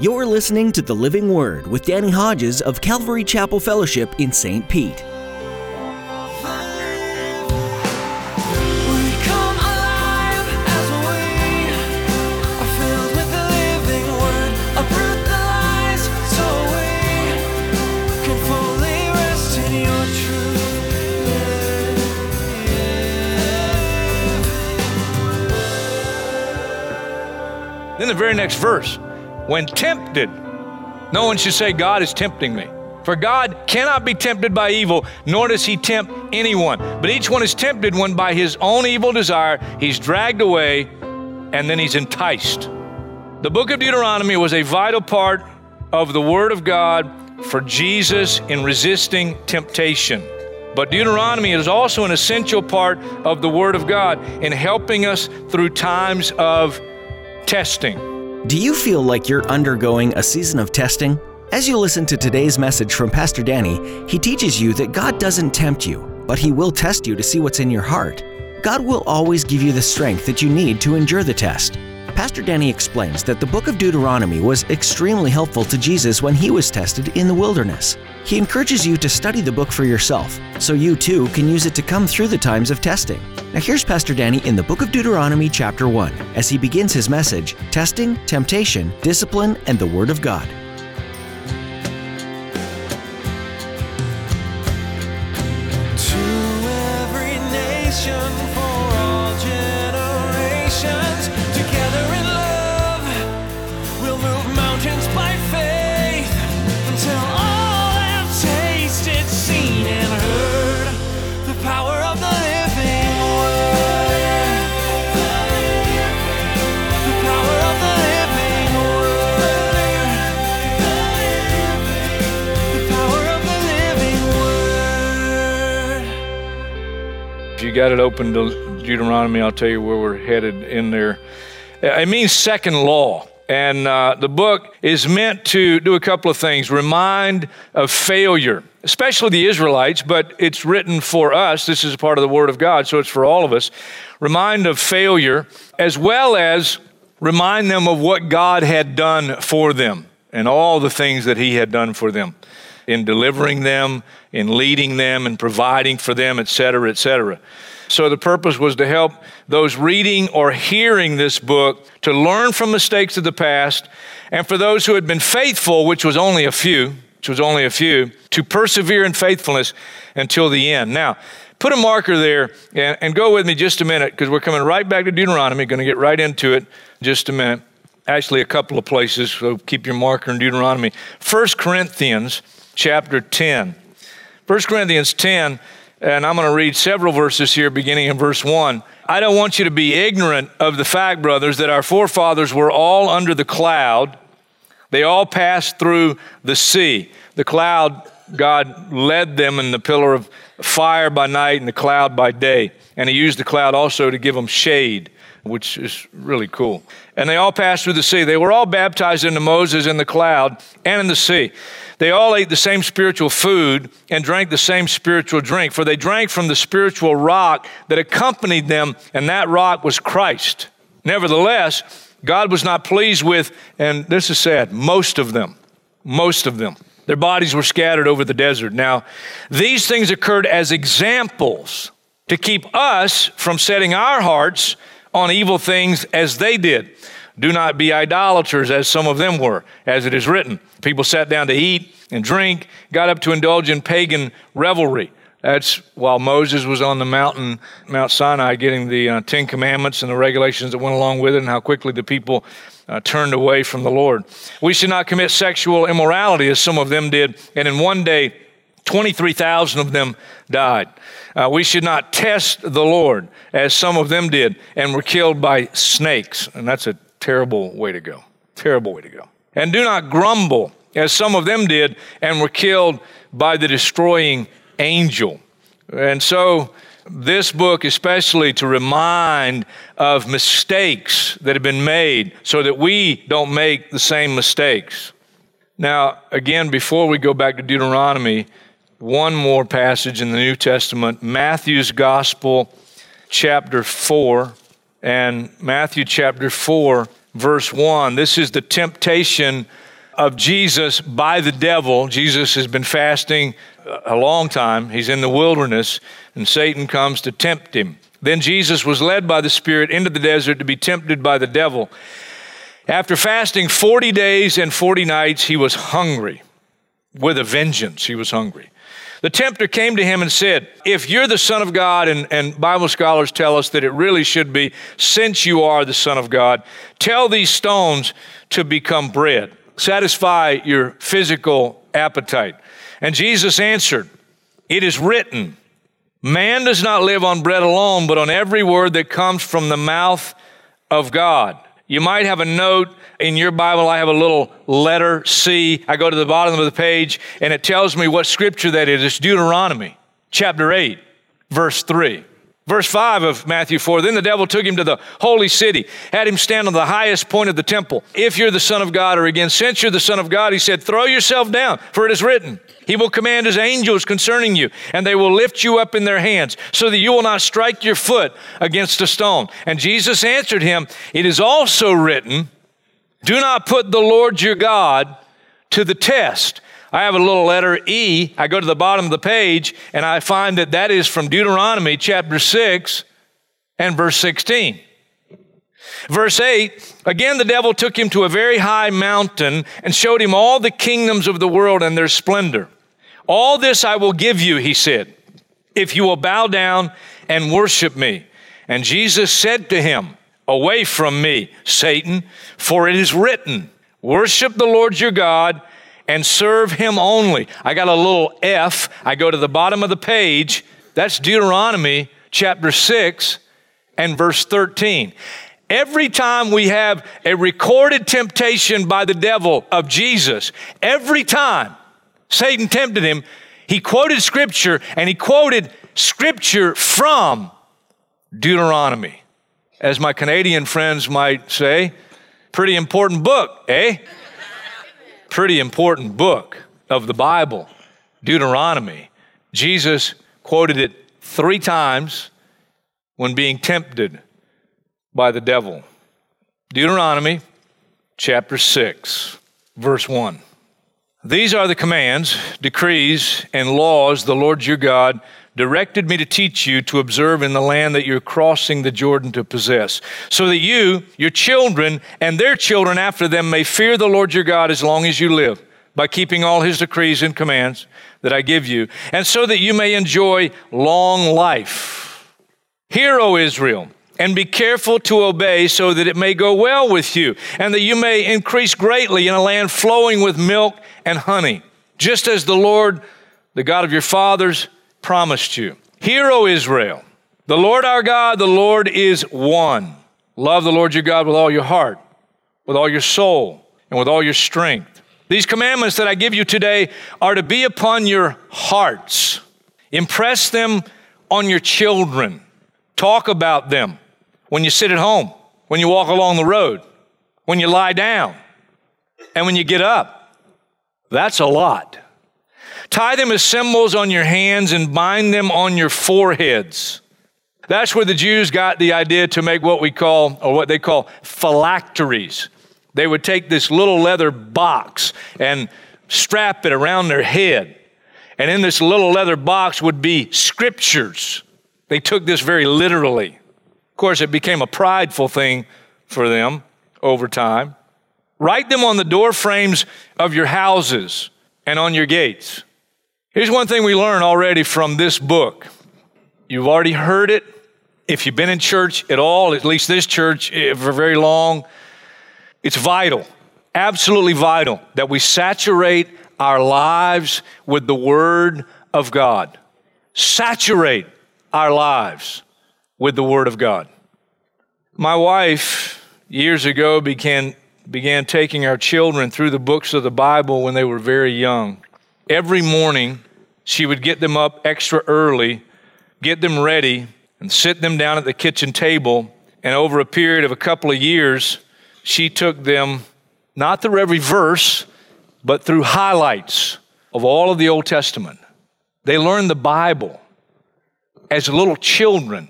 You're listening to The Living Word with Danny Hodges of Calvary Chapel Fellowship in St. Pete. We come alive as we are filled with the living word. Uproot the lies so we can fully rest in. Then the very next verse, when tempted, no one should say, God is tempting me. For God cannot be tempted by evil, nor does he tempt anyone. But each one is tempted when by his own evil desire he's dragged away and then he's enticed. The book of Deuteronomy was a vital part of the Word of God for Jesus in resisting temptation. But Deuteronomy is also an essential part of the Word of God in helping us through times of testing. Do you feel like you're undergoing a season of testing? As you listen to today's message from Pastor Danny, he teaches you that God doesn't tempt you, but he will test you to see what's in your heart. God will always give you the strength that you need to endure the test. Pastor Danny explains that the book of Deuteronomy was extremely helpful to Jesus when he was tested in the wilderness. He encourages you to study the book for yourself, so you too can use it to come through the times of testing. Now, here's Pastor Danny in the book of Deuteronomy, chapter 1, as he begins his message Testing, Temptation, Discipline, and the Word of God. Got it open to Deuteronomy, I'll tell you where we're headed in there. It means second law. And uh, the book is meant to do a couple of things remind of failure, especially the Israelites, but it's written for us. This is a part of the Word of God, so it's for all of us. Remind of failure, as well as remind them of what God had done for them and all the things that He had done for them in delivering them, in leading them, and providing for them, etc., cetera, et cetera. So the purpose was to help those reading or hearing this book to learn from mistakes of the past, and for those who had been faithful, which was only a few, which was only a few, to persevere in faithfulness until the end. Now, put a marker there and, and go with me just a minute because we're coming right back to Deuteronomy, going to get right into it in just a minute. Actually, a couple of places, so keep your marker in Deuteronomy. 1 Corinthians chapter 10. 1 Corinthians 10, and I'm going to read several verses here beginning in verse 1. I don't want you to be ignorant of the fact, brothers, that our forefathers were all under the cloud. They all passed through the sea. The cloud, God led them in the pillar of fire by night and the cloud by day. And He used the cloud also to give them shade, which is really cool. And they all passed through the sea. They were all baptized into Moses in the cloud and in the sea. They all ate the same spiritual food and drank the same spiritual drink, for they drank from the spiritual rock that accompanied them, and that rock was Christ. Nevertheless, God was not pleased with, and this is sad, most of them. Most of them. Their bodies were scattered over the desert. Now, these things occurred as examples to keep us from setting our hearts on evil things as they did. Do not be idolaters as some of them were, as it is written. People sat down to eat and drink, got up to indulge in pagan revelry. That's while Moses was on the mountain, Mount Sinai, getting the uh, Ten Commandments and the regulations that went along with it, and how quickly the people uh, turned away from the Lord. We should not commit sexual immorality as some of them did, and in one day, 23,000 of them died. Uh, we should not test the Lord as some of them did and were killed by snakes. And that's a terrible way to go. Terrible way to go. And do not grumble as some of them did and were killed by the destroying angel. And so, this book, especially to remind of mistakes that have been made so that we don't make the same mistakes. Now, again, before we go back to Deuteronomy, one more passage in the New Testament, Matthew's Gospel, chapter 4. And Matthew chapter 4, verse 1. This is the temptation of Jesus by the devil. Jesus has been fasting a long time, he's in the wilderness, and Satan comes to tempt him. Then Jesus was led by the Spirit into the desert to be tempted by the devil. After fasting 40 days and 40 nights, he was hungry. With a vengeance, he was hungry. The tempter came to him and said, If you're the Son of God, and, and Bible scholars tell us that it really should be, since you are the Son of God, tell these stones to become bread. Satisfy your physical appetite. And Jesus answered, It is written, Man does not live on bread alone, but on every word that comes from the mouth of God. You might have a note in your Bible. I have a little letter C. I go to the bottom of the page and it tells me what scripture that is. It's Deuteronomy chapter 8, verse 3. Verse 5 of Matthew 4 Then the devil took him to the holy city, had him stand on the highest point of the temple. If you're the Son of God, or again, since you're the Son of God, he said, Throw yourself down, for it is written, He will command His angels concerning you, and they will lift you up in their hands, so that you will not strike your foot against a stone. And Jesus answered him, It is also written, Do not put the Lord your God to the test. I have a little letter E. I go to the bottom of the page and I find that that is from Deuteronomy chapter 6 and verse 16. Verse 8 Again, the devil took him to a very high mountain and showed him all the kingdoms of the world and their splendor. All this I will give you, he said, if you will bow down and worship me. And Jesus said to him, Away from me, Satan, for it is written, Worship the Lord your God and serve him only. I got a little F. I go to the bottom of the page. That's Deuteronomy chapter 6 and verse 13. Every time we have a recorded temptation by the devil of Jesus, every time Satan tempted him, he quoted scripture and he quoted scripture from Deuteronomy. As my Canadian friends might say, pretty important book, eh? Pretty important book of the Bible, Deuteronomy. Jesus quoted it three times when being tempted by the devil. Deuteronomy chapter 6, verse 1. These are the commands, decrees, and laws the Lord your God directed me to teach you to observe in the land that you're crossing the Jordan to possess, so that you, your children, and their children after them may fear the Lord your God as long as you live, by keeping all his decrees and commands that I give you, and so that you may enjoy long life. Hear, O Israel, and be careful to obey so that it may go well with you, and that you may increase greatly in a land flowing with milk and honey, just as the Lord, the God of your fathers, promised you. Hear, O Israel, the Lord our God, the Lord is one. Love the Lord your God with all your heart, with all your soul, and with all your strength. These commandments that I give you today are to be upon your hearts. Impress them on your children. Talk about them when you sit at home, when you walk along the road, when you lie down, and when you get up. That's a lot. Tie them as symbols on your hands and bind them on your foreheads. That's where the Jews got the idea to make what we call, or what they call phylacteries. They would take this little leather box and strap it around their head. And in this little leather box would be scriptures. They took this very literally. Of course, it became a prideful thing for them over time. Write them on the door frames of your houses and on your gates. Here's one thing we learn already from this book. You've already heard it. If you've been in church at all, at least this church eh, for very long, it's vital, absolutely vital, that we saturate our lives with the Word of God. Saturate our lives with the Word of God. My wife, years ago, began, began taking our children through the books of the Bible when they were very young. Every morning, she would get them up extra early, get them ready, and sit them down at the kitchen table. And over a period of a couple of years, she took them not through every verse, but through highlights of all of the Old Testament. They learned the Bible as little children.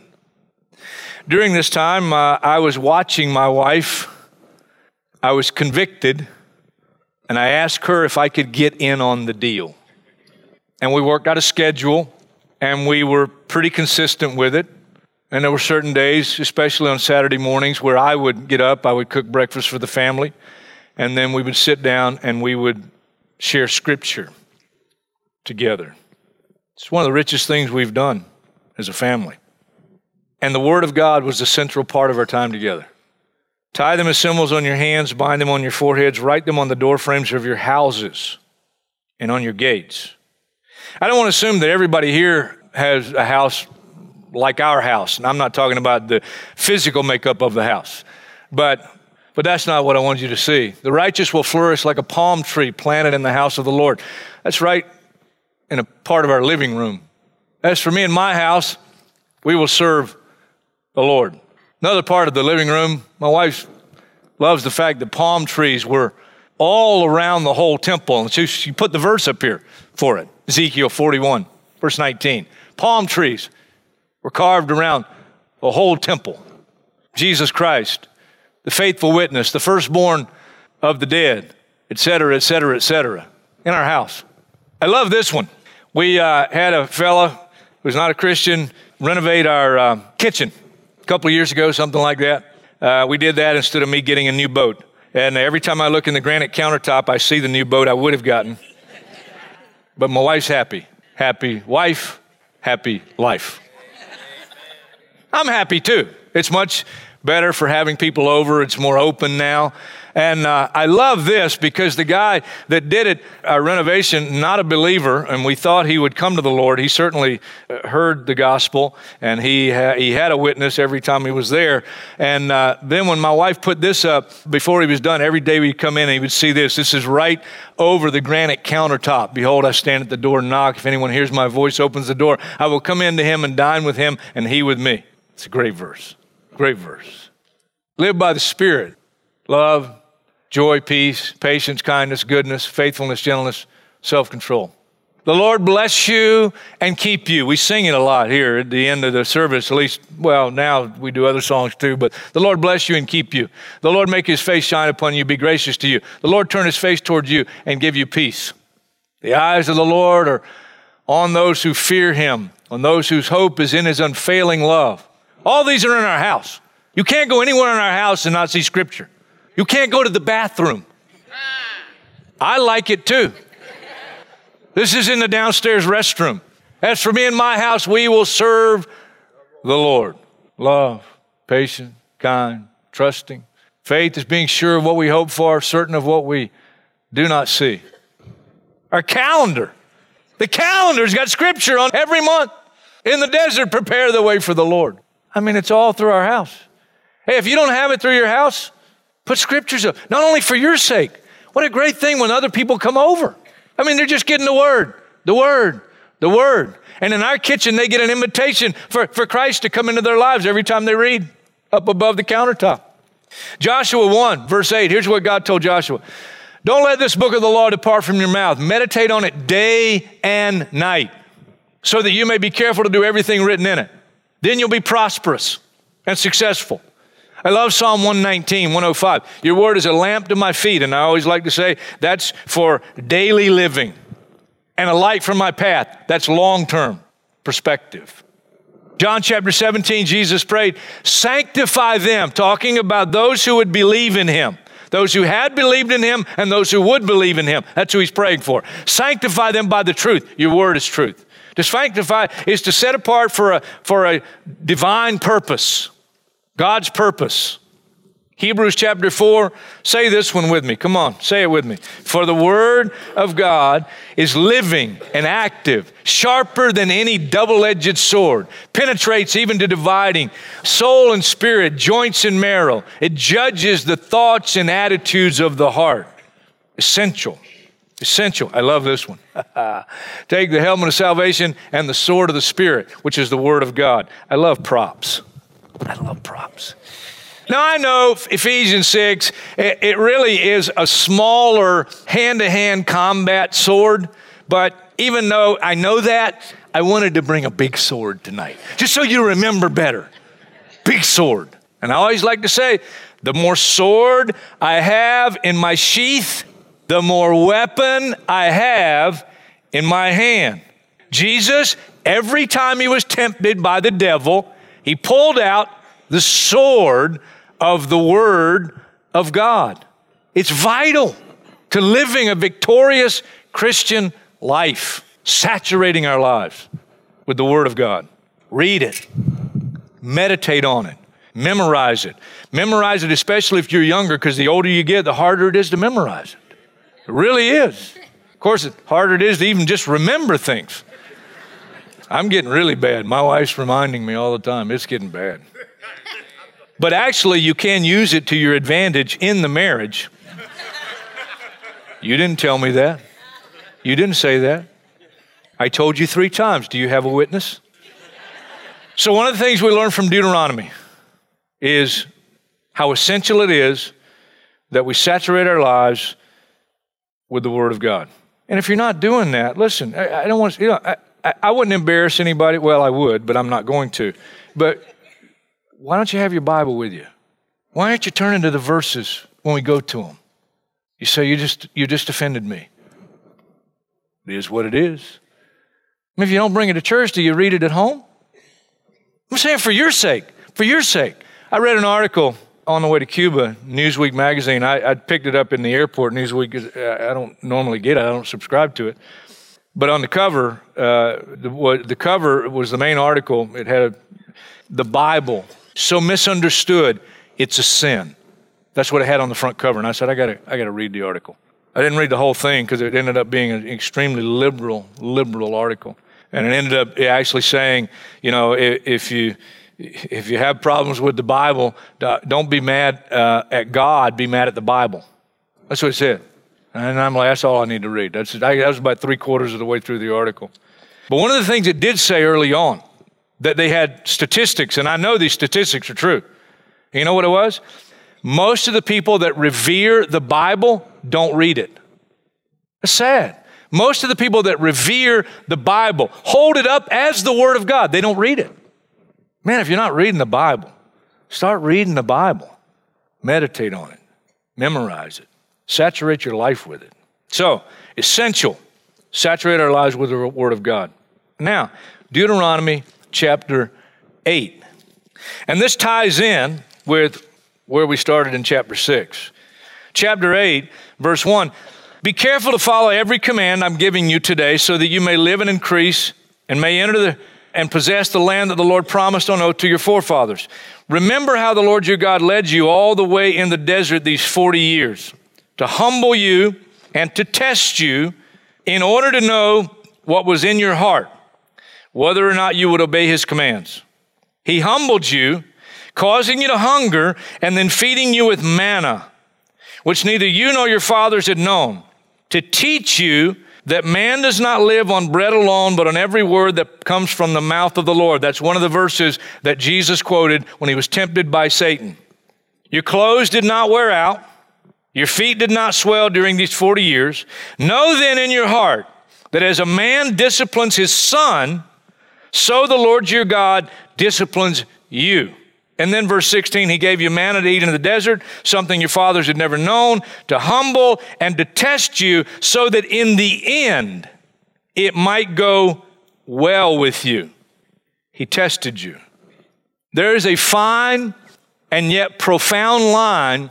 During this time, uh, I was watching my wife I was convicted, and I asked her if I could get in on the deal. And we worked out a schedule, and we were pretty consistent with it. And there were certain days, especially on Saturday mornings, where I would get up, I would cook breakfast for the family, and then we would sit down and we would share scripture together. It's one of the richest things we've done as a family. And the Word of God was the central part of our time together. Tie them as symbols on your hands, bind them on your foreheads, write them on the door frames of your houses and on your gates. I don't want to assume that everybody here has a house like our house. And I'm not talking about the physical makeup of the house, but but that's not what I want you to see. The righteous will flourish like a palm tree planted in the house of the Lord. That's right in a part of our living room. As for me and my house, we will serve the Lord. Another part of the living room, my wife loves the fact that palm trees were all around the whole temple. And she put the verse up here for it Ezekiel 41, verse 19. Palm trees were carved around the whole temple. Jesus Christ, the faithful witness, the firstborn of the dead, etc., etc., etc., in our house. I love this one. We uh, had a fella who's not a Christian renovate our uh, kitchen a couple years ago, something like that. Uh, we did that instead of me getting a new boat. And every time I look in the granite countertop, I see the new boat I would have gotten. But my wife's happy. Happy wife, happy life. I'm happy too. It's much better for having people over. It's more open now. And uh, I love this because the guy that did it, our renovation, not a believer, and we thought he would come to the Lord. He certainly uh, heard the gospel, and he ha- he had a witness every time he was there. And uh, then when my wife put this up before he was done, every day we'd come in and he would see this. This is right over the granite countertop. Behold, I stand at the door and knock. If anyone hears my voice, opens the door, I will come into him and dine with him, and he with me. It's a great verse. Great verse. Live by the Spirit. Love, joy, peace, patience, kindness, goodness, faithfulness, gentleness, self control. The Lord bless you and keep you. We sing it a lot here at the end of the service, at least, well, now we do other songs too, but the Lord bless you and keep you. The Lord make his face shine upon you, be gracious to you. The Lord turn his face towards you and give you peace. The eyes of the Lord are on those who fear him, on those whose hope is in his unfailing love. All these are in our house. You can't go anywhere in our house and not see scripture. You can't go to the bathroom. I like it too. This is in the downstairs restroom. As for me and my house, we will serve the Lord. Love, patient, kind, trusting. Faith is being sure of what we hope for, certain of what we do not see. Our calendar. The calendar's got scripture on every month. In the desert, prepare the way for the Lord. I mean, it's all through our house. Hey, if you don't have it through your house, put scriptures up, not only for your sake. What a great thing when other people come over. I mean, they're just getting the word, the word, the word. And in our kitchen, they get an invitation for, for Christ to come into their lives every time they read up above the countertop. Joshua 1, verse 8, here's what God told Joshua Don't let this book of the law depart from your mouth. Meditate on it day and night, so that you may be careful to do everything written in it. Then you'll be prosperous and successful. I love Psalm 119, 105. Your word is a lamp to my feet, and I always like to say that's for daily living, and a light for my path. That's long term perspective. John chapter 17, Jesus prayed, Sanctify them, talking about those who would believe in him. Those who had believed in him and those who would believe in him. That's who he's praying for. Sanctify them by the truth. Your word is truth. To sanctify is to set apart for a, for a divine purpose. God's purpose. Hebrews chapter 4, say this one with me. Come on, say it with me. For the word of God is living and active, sharper than any double edged sword, penetrates even to dividing soul and spirit, joints and marrow. It judges the thoughts and attitudes of the heart. Essential. Essential. I love this one. Take the helmet of salvation and the sword of the Spirit, which is the word of God. I love props. I love props. Now, I know Ephesians 6, it really is a smaller hand to hand combat sword, but even though I know that, I wanted to bring a big sword tonight, just so you remember better. Big sword. And I always like to say, The more sword I have in my sheath, the more weapon I have in my hand. Jesus, every time he was tempted by the devil, he pulled out the sword of the Word of God. It's vital to living a victorious Christian life, saturating our lives with the Word of God. Read it, meditate on it, memorize it. Memorize it, especially if you're younger, because the older you get, the harder it is to memorize it. It really is. Of course, the harder it is to even just remember things. I'm getting really bad. My wife's reminding me all the time, it's getting bad. But actually, you can use it to your advantage in the marriage. You didn't tell me that. You didn't say that. I told you three times. Do you have a witness? So, one of the things we learn from Deuteronomy is how essential it is that we saturate our lives with the Word of God. And if you're not doing that, listen, I, I don't want to, you know, I, I wouldn't embarrass anybody. Well, I would, but I'm not going to. But why don't you have your Bible with you? Why aren't you turning to the verses when we go to them? You say, you just, you just offended me. It is what it is. I mean, if you don't bring it to church, do you read it at home? I'm saying for your sake, for your sake. I read an article on the way to Cuba, Newsweek magazine. I, I picked it up in the airport. Newsweek, I don't normally get it, I don't subscribe to it. But on the cover, uh, the, what, the cover was the main article. It had a, the Bible, so misunderstood, it's a sin. That's what it had on the front cover. And I said, I got I to read the article. I didn't read the whole thing because it ended up being an extremely liberal, liberal article. And it ended up actually saying, you know, if, you if you have problems with the Bible, don't be mad uh, at God, be mad at the Bible. That's what it said. And I'm like, that's all I need to read. That's, that was about three quarters of the way through the article. But one of the things it did say early on, that they had statistics, and I know these statistics are true. You know what it was? Most of the people that revere the Bible don't read it. It's sad. Most of the people that revere the Bible hold it up as the Word of God. They don't read it. Man, if you're not reading the Bible, start reading the Bible. Meditate on it, memorize it, saturate your life with it. So, essential, saturate our lives with the Word of God. Now, Deuteronomy chapter 8. And this ties in with where we started in chapter 6. Chapter 8, verse 1 Be careful to follow every command I'm giving you today so that you may live and increase and may enter the and possess the land that the Lord promised on oath to your forefathers. Remember how the Lord your God led you all the way in the desert these 40 years to humble you and to test you in order to know what was in your heart, whether or not you would obey his commands. He humbled you, causing you to hunger, and then feeding you with manna, which neither you nor your fathers had known, to teach you that man does not live on bread alone, but on every word that comes from the mouth of the Lord. That's one of the verses that Jesus quoted when he was tempted by Satan. Your clothes did not wear out, your feet did not swell during these 40 years. Know then in your heart that as a man disciplines his son, so the Lord your God disciplines you. And then verse 16, he gave you manna to eat in the desert, something your fathers had never known, to humble and to test you, so that in the end it might go well with you. He tested you. There is a fine and yet profound line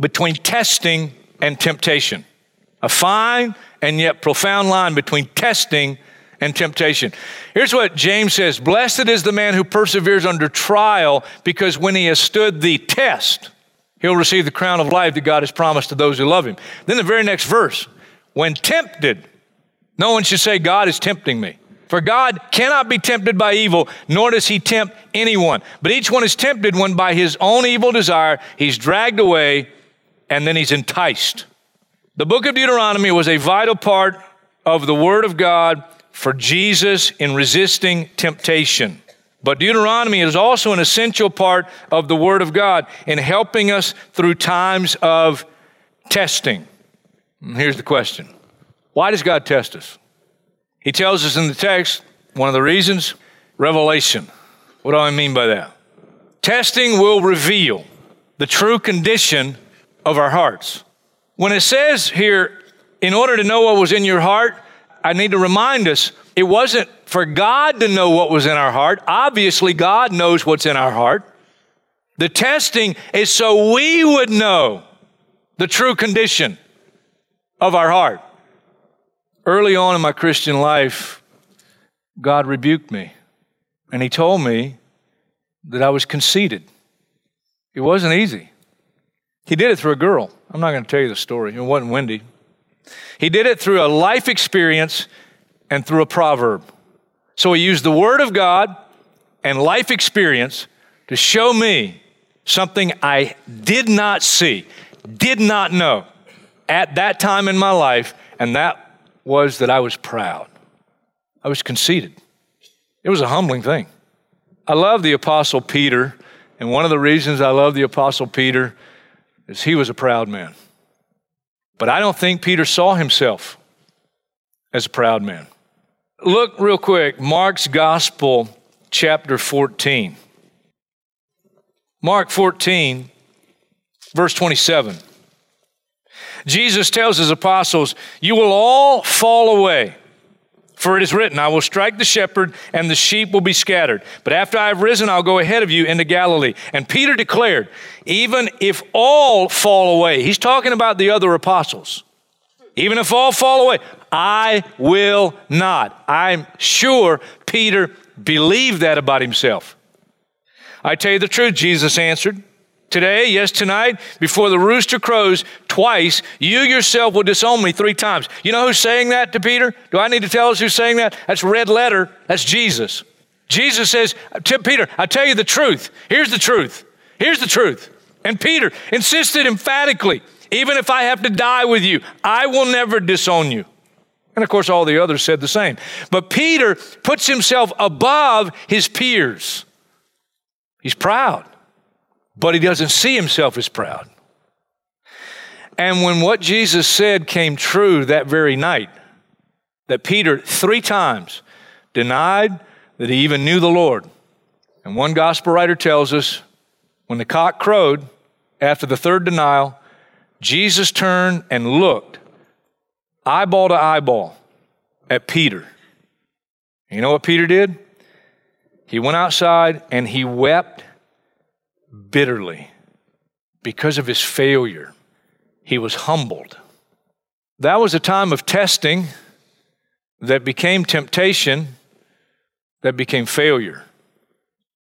between testing and temptation. A fine and yet profound line between testing and temptation. Here's what James says Blessed is the man who perseveres under trial, because when he has stood the test, he'll receive the crown of life that God has promised to those who love him. Then the very next verse, when tempted, no one should say, God is tempting me. For God cannot be tempted by evil, nor does he tempt anyone. But each one is tempted when by his own evil desire he's dragged away and then he's enticed. The book of Deuteronomy was a vital part of the Word of God for Jesus in resisting temptation. But Deuteronomy is also an essential part of the Word of God in helping us through times of testing. Here's the question Why does God test us? He tells us in the text one of the reasons revelation. What do I mean by that? Testing will reveal the true condition of our hearts. When it says here, in order to know what was in your heart, I need to remind us it wasn't for God to know what was in our heart. Obviously, God knows what's in our heart. The testing is so we would know the true condition of our heart. Early on in my Christian life, God rebuked me and He told me that I was conceited. It wasn't easy. He did it through a girl. I'm not going to tell you the story, it wasn't Wendy. He did it through a life experience and through a proverb. So He used the Word of God and life experience to show me something I did not see, did not know at that time in my life, and that was that I was proud. I was conceited. It was a humbling thing. I love the Apostle Peter, and one of the reasons I love the Apostle Peter is he was a proud man. But I don't think Peter saw himself as a proud man. Look real quick, Mark's Gospel, chapter 14. Mark 14, verse 27. Jesus tells his apostles, You will all fall away. For it is written, I will strike the shepherd, and the sheep will be scattered. But after I have risen, I'll go ahead of you into Galilee. And Peter declared, Even if all fall away, he's talking about the other apostles. Even if all fall away, I will not. I'm sure Peter believed that about himself. I tell you the truth, Jesus answered. Today, yes, tonight, before the rooster crows twice, you yourself will disown me three times. You know who's saying that to Peter? Do I need to tell us who's saying that? That's red letter. That's Jesus. Jesus says to Peter, I tell you the truth. Here's the truth. Here's the truth. And Peter insisted emphatically, even if I have to die with you, I will never disown you. And of course, all the others said the same. But Peter puts himself above his peers. He's proud but he doesn't see himself as proud. And when what Jesus said came true that very night, that Peter three times denied that he even knew the Lord. And one gospel writer tells us when the cock crowed after the third denial, Jesus turned and looked eyeball to eyeball at Peter. You know what Peter did? He went outside and he wept bitterly because of his failure. He was humbled. That was a time of testing that became temptation, that became failure.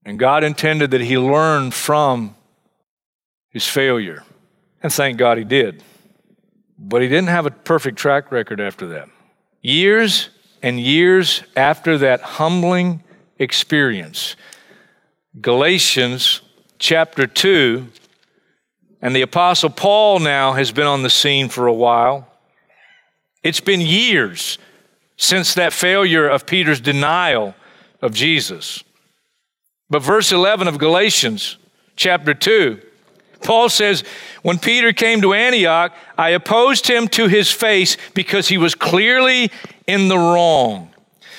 And God intended that he learn from his failure. And thank God he did. But he didn't have a perfect track record after that. Years and years after that humbling experience, Galatians chapter 2, and the Apostle Paul now has been on the scene for a while. It's been years since that failure of Peter's denial of Jesus. But verse 11 of Galatians chapter 2, Paul says, When Peter came to Antioch, I opposed him to his face because he was clearly in the wrong.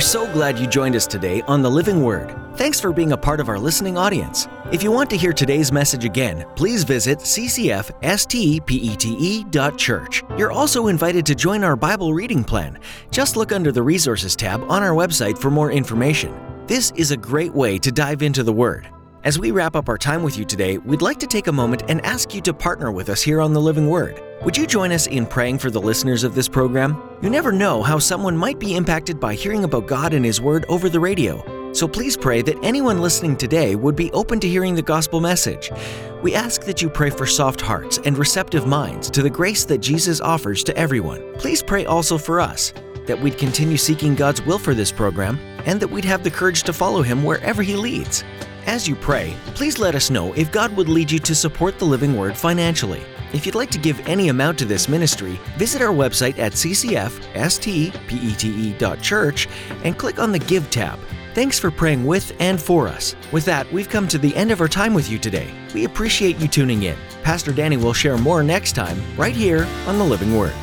We're so glad you joined us today on The Living Word. Thanks for being a part of our listening audience. If you want to hear today's message again, please visit ccfstpete.church. You're also invited to join our Bible reading plan. Just look under the Resources tab on our website for more information. This is a great way to dive into the Word. As we wrap up our time with you today, we'd like to take a moment and ask you to partner with us here on The Living Word. Would you join us in praying for the listeners of this program? You never know how someone might be impacted by hearing about God and His Word over the radio. So please pray that anyone listening today would be open to hearing the gospel message. We ask that you pray for soft hearts and receptive minds to the grace that Jesus offers to everyone. Please pray also for us that we'd continue seeking God's will for this program and that we'd have the courage to follow Him wherever He leads. As you pray, please let us know if God would lead you to support the Living Word financially. If you'd like to give any amount to this ministry, visit our website at ccfstpete.church and click on the Give tab. Thanks for praying with and for us. With that, we've come to the end of our time with you today. We appreciate you tuning in. Pastor Danny will share more next time, right here on the Living Word.